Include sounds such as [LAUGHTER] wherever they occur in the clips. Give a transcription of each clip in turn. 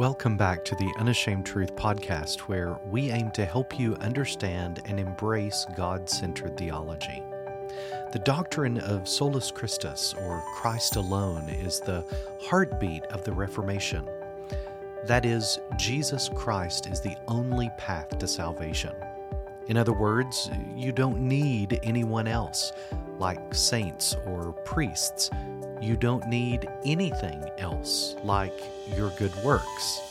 Welcome back to the Unashamed Truth podcast, where we aim to help you understand and embrace God centered theology. The doctrine of solus Christus, or Christ alone, is the heartbeat of the Reformation. That is, Jesus Christ is the only path to salvation. In other words, you don't need anyone else, like saints or priests. You don't need anything else, like your good works.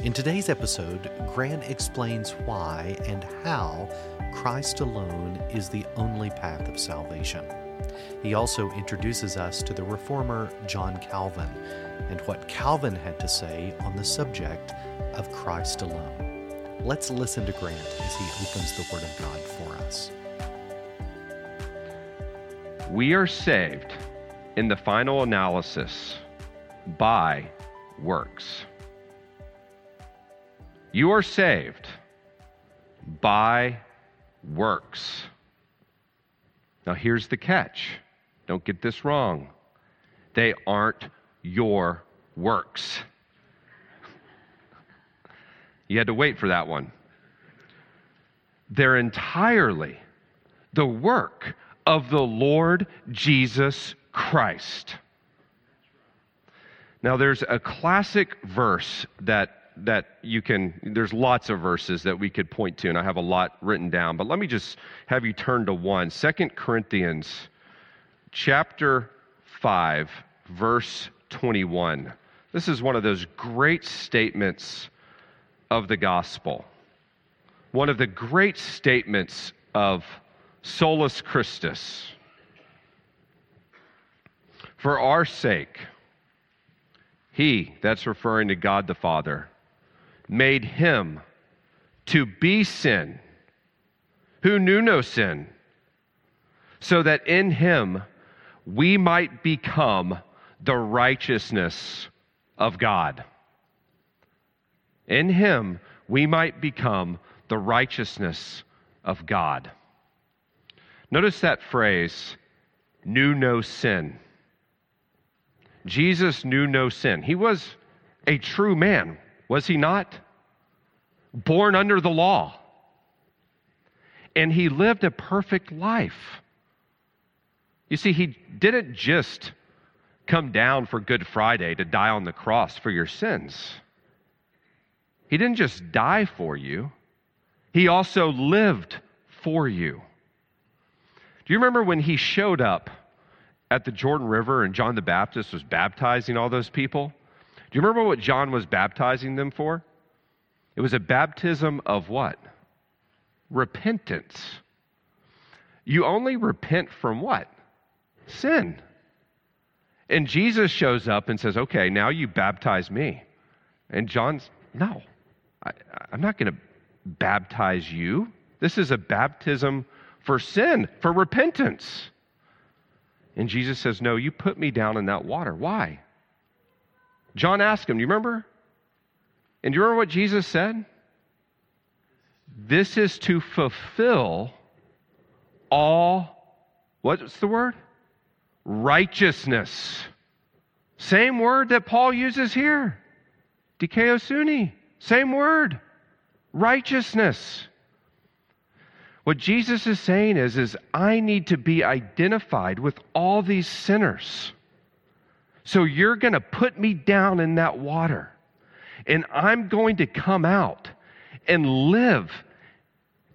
In today's episode, Grant explains why and how Christ alone is the only path of salvation. He also introduces us to the reformer John Calvin and what Calvin had to say on the subject of Christ alone. Let's listen to Grant as he opens the Word of God for us. We are saved in the final analysis by works. You are saved by works. Now, here's the catch don't get this wrong. They aren't your works. You had to wait for that one. They're entirely the work of the Lord Jesus Christ. Now, there's a classic verse that that you can there's lots of verses that we could point to and i have a lot written down but let me just have you turn to one. one second corinthians chapter 5 verse 21 this is one of those great statements of the gospel. One of the great statements of solus Christus. For our sake, he, that's referring to God the Father, made him to be sin who knew no sin, so that in him we might become the righteousness of God. In him, we might become the righteousness of God. Notice that phrase, knew no sin. Jesus knew no sin. He was a true man, was he not? Born under the law. And he lived a perfect life. You see, he didn't just come down for Good Friday to die on the cross for your sins. He didn't just die for you, He also lived for you. Do you remember when He showed up at the Jordan River and John the Baptist was baptizing all those people? Do you remember what John was baptizing them for? It was a baptism of what? Repentance. You only repent from what? Sin. And Jesus shows up and says, Okay, now you baptize me. And John's, No, I, I'm not going to baptize you. This is a baptism for sin, for repentance. And Jesus says, No, you put me down in that water. Why? John asked him, Do you remember? And do you remember what Jesus said? This is to fulfill all, what's the word? Righteousness. Same word that Paul uses here. Dikaiosune. Same word righteousness. What Jesus is saying is, is I need to be identified with all these sinners. So you're going to put me down in that water, and I'm going to come out and live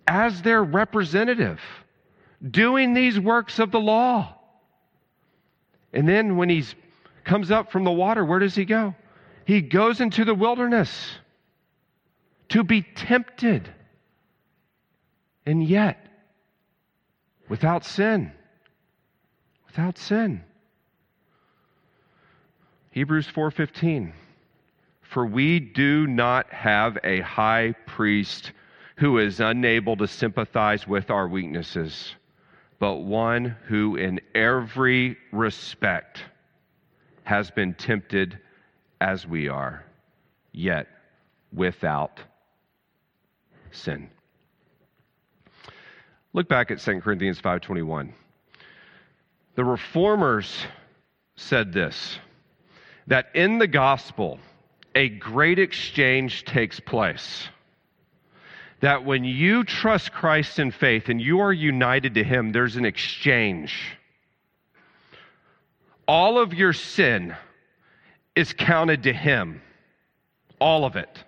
as their representative, doing these works of the law. And then when he comes up from the water, where does he go? He goes into the wilderness to be tempted, and yet without sin. Without sin. Hebrews 4:15 For we do not have a high priest who is unable to sympathize with our weaknesses, but one who in every respect has been tempted as we are, yet without sin. Look back at 2 Corinthians 5:21. The reformers said this that in the gospel a great exchange takes place. That when you trust Christ in faith and you are united to Him, there's an exchange. All of your sin is counted to Him, all of it.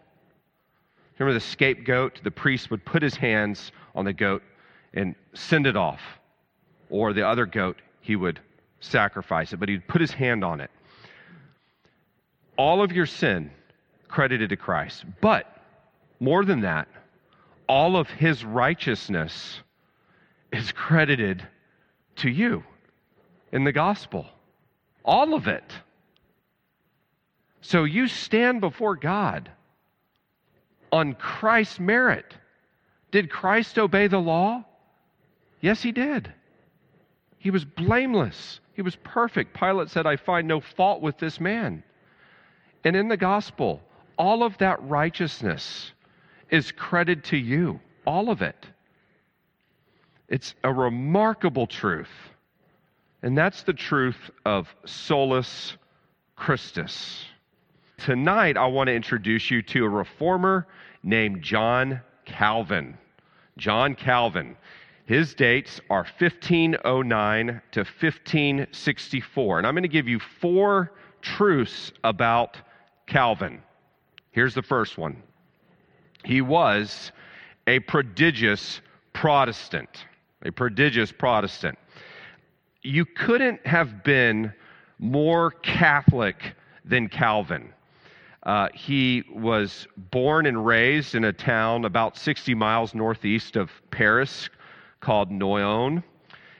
Remember the scapegoat? The priest would put his hands on the goat and send it off. Or the other goat, he would sacrifice it, but he'd put his hand on it. All of your sin credited to Christ. But more than that, all of his righteousness is credited to you in the gospel. All of it. So you stand before God on Christ's merit. Did Christ obey the law? Yes, he did. He was blameless. He was perfect. Pilate said, I find no fault with this man. And in the gospel, all of that righteousness is credited to you, all of it. It's a remarkable truth. And that's the truth of solus Christus. Tonight, I want to introduce you to a reformer named John Calvin. John Calvin. His dates are 1509 to 1564. And I'm going to give you four truths about Calvin. Here's the first one he was a prodigious Protestant. A prodigious Protestant. You couldn't have been more Catholic than Calvin. Uh, he was born and raised in a town about 60 miles northeast of Paris called Noyon.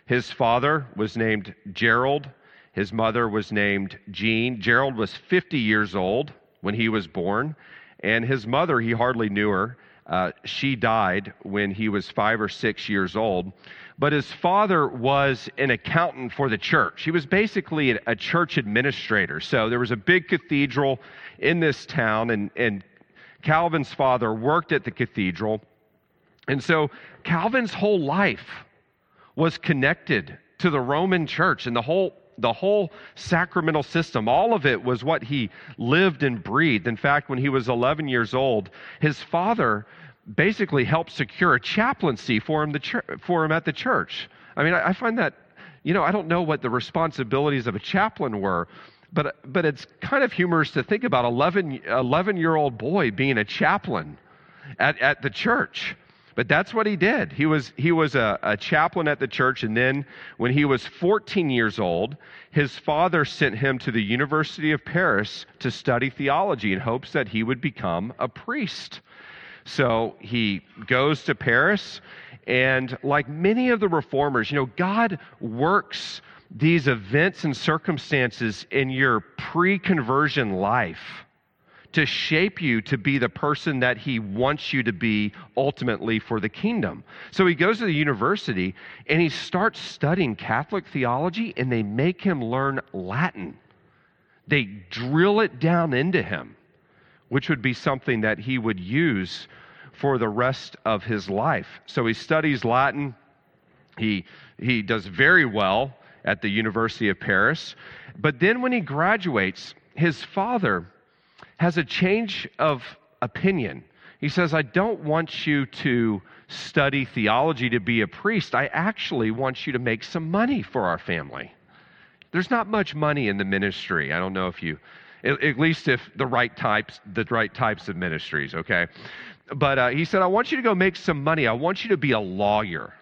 His father was named Gerald. His mother was named Jean. Gerald was 50 years old when he was born, and his mother, he hardly knew her. Uh, she died when he was five or six years old. But his father was an accountant for the church. He was basically a church administrator. So there was a big cathedral in this town, and, and Calvin's father worked at the cathedral. And so Calvin's whole life was connected to the Roman church and the whole the whole sacramental system, all of it was what he lived and breathed. In fact, when he was 11 years old, his father basically helped secure a chaplaincy for him, for him at the church. I mean, I, I find that, you know, I don't know what the responsibilities of a chaplain were, but, but it's kind of humorous to think about 11, 11 year old boy being a chaplain at, at the church. But that's what he did. He was, he was a, a, chaplain at the church, and then when he was 14 years old, his father sent him to the University of Paris to study theology in hopes that he would become a priest. So he goes to Paris, and like many of the reformers, you know, God works these events and circumstances in your pre conversion life to shape you to be the person that he wants you to be ultimately for the kingdom. So he goes to the university and he starts studying Catholic theology, and they make him learn Latin. They drill it down into him, which would be something that he would use for the rest of his life. So he studies Latin. He, he does very well at the University of Paris. But then when he graduates, his father has a change of opinion. He says, I don't want you to study theology to be a priest. I actually want you to make some money for our family. There's not much money in the ministry. I don't know if you, at, least if the right types, the right types of ministries, okay? But uh, he said, I want you to go make some money. I want you to be a lawyer.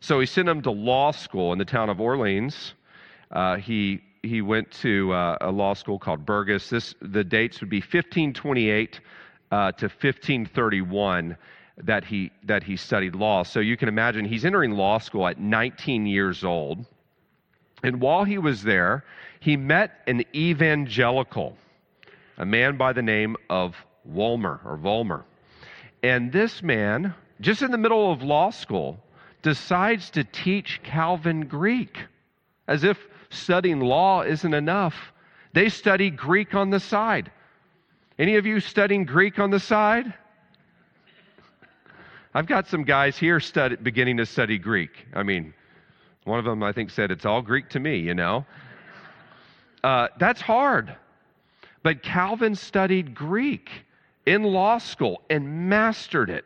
So he sent him to law school in the town of Orleans. Uh, he he went to uh, a law school called Bourges. This, the dates would be 1528 uh, to 1531 that he, that he studied law. So you can imagine he's entering law school at 19 years old. And while he was there, he met an evangelical, a man by the name of Wolmar or Volmer. And this man, just in the middle of law school, decides to teach Calvin Greek as if studying law isn't enough. They study Greek on the side. Any of you studying Greek on the side? I've got some guys here study, beginning to study Greek. I mean, one of them I think said it's all Greek to me, you know. Uh, that's hard. But Calvin studied Greek in law school and mastered it.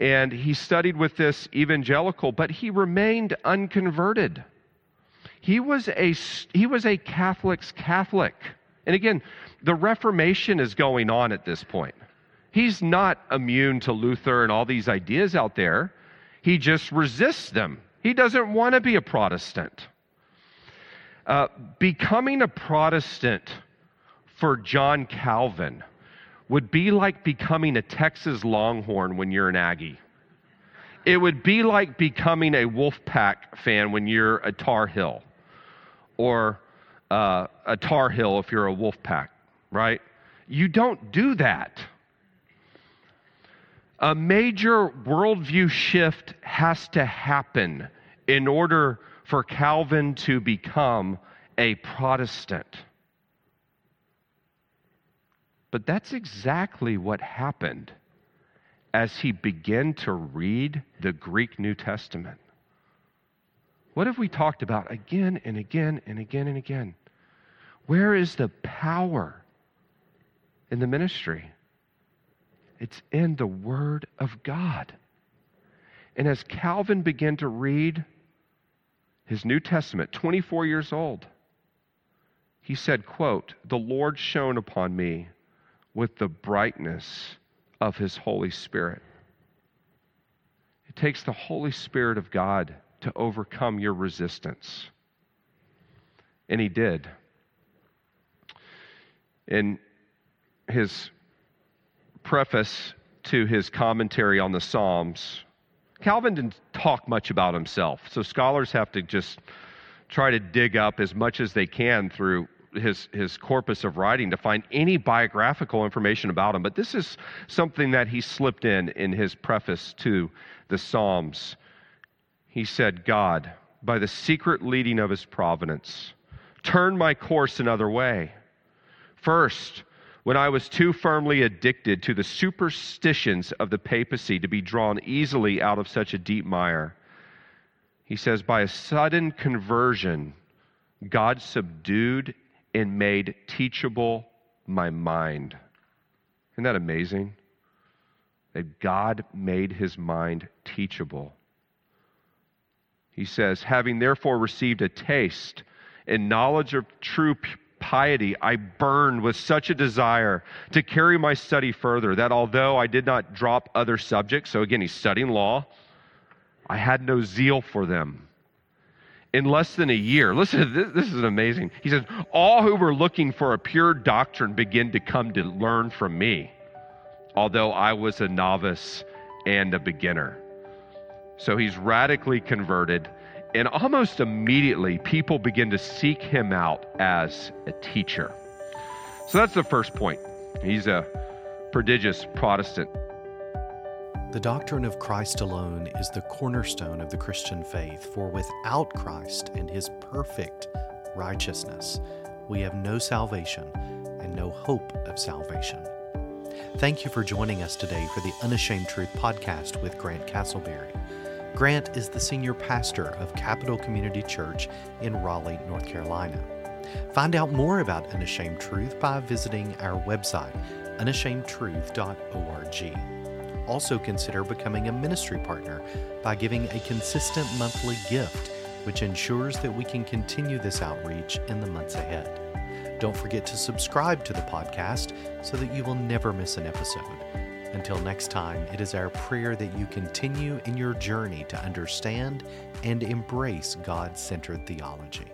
And he studied with this evangelical, but he remained unconverted. He was a, he was a Catholic's Catholic. And again, the Reformation is going on at this point. He's not immune to Luther and all these ideas out there. He just resists them. He doesn't want to be a Protestant. Uh, becoming a Protestant for John Calvin would be like becoming a Texas Longhorn when you're an Aggie. It would be like becoming a Wolfpack fan when you're a Tar Heel, or uh, a Tar Heel if you're a wolf pack, right? You don't do that. A major worldview shift has to happen in order for Calvin to become a Protestant. But that's exactly what happened as he began to read the Greek New Testament. What have we talked about again and again and again and again? Where is the power in the ministry? It's in the Word of God. And as Calvin began to read his New Testament, 24 years old, he said, quote, The Lord shone upon me with the brightness of his Holy Spirit. It takes the Holy Spirit of God to overcome your resistance. And he did. In his preface to his commentary on the Psalms, Calvin didn't talk much about himself. So scholars have to just try to dig up as much as they can through his, his corpus of writing to find any biographical information about him. But this is something that he slipped in in his preface to the Psalms. He said, God, by the secret leading of his providence, turn my course another way. First, when I was too firmly addicted to the superstitions of the papacy to be drawn easily out of such a deep mire. He says, by a sudden conversion, God subdued and made teachable my mind. Isn't that amazing? That God made his mind teachable. He says, having therefore received a taste and knowledge of true piety, I burned with such a desire to carry my study further that although I did not drop other subjects, so again, he's studying law, I had no zeal for them in less than a year. Listen, [LAUGHS] this, this is amazing. He says, All who were looking for a pure doctrine begin to come to learn from me, although I was a novice and a beginner. So he's radically converted, and almost immediately, people begin to seek him out as a teacher. So that's the first point. He's a prodigious Protestant. The doctrine of Christ alone is the cornerstone of the Christian faith, for without Christ and his perfect righteousness, we have no salvation and no hope of salvation. Thank you for joining us today for the Unashamed Truth podcast with Grant Castleberry. Grant is the senior pastor of Capital Community Church in Raleigh, North Carolina. Find out more about Unashamed Truth by visiting our website, unashamedtruth.org also consider becoming a ministry partner by giving a consistent monthly gift, which ensures that we can continue this outreach in the months ahead. Don't forget to subscribe to the podcast so that you will never miss an episode. Until next time, it is our prayer that you continue in your journey to understand and embrace God centered theology.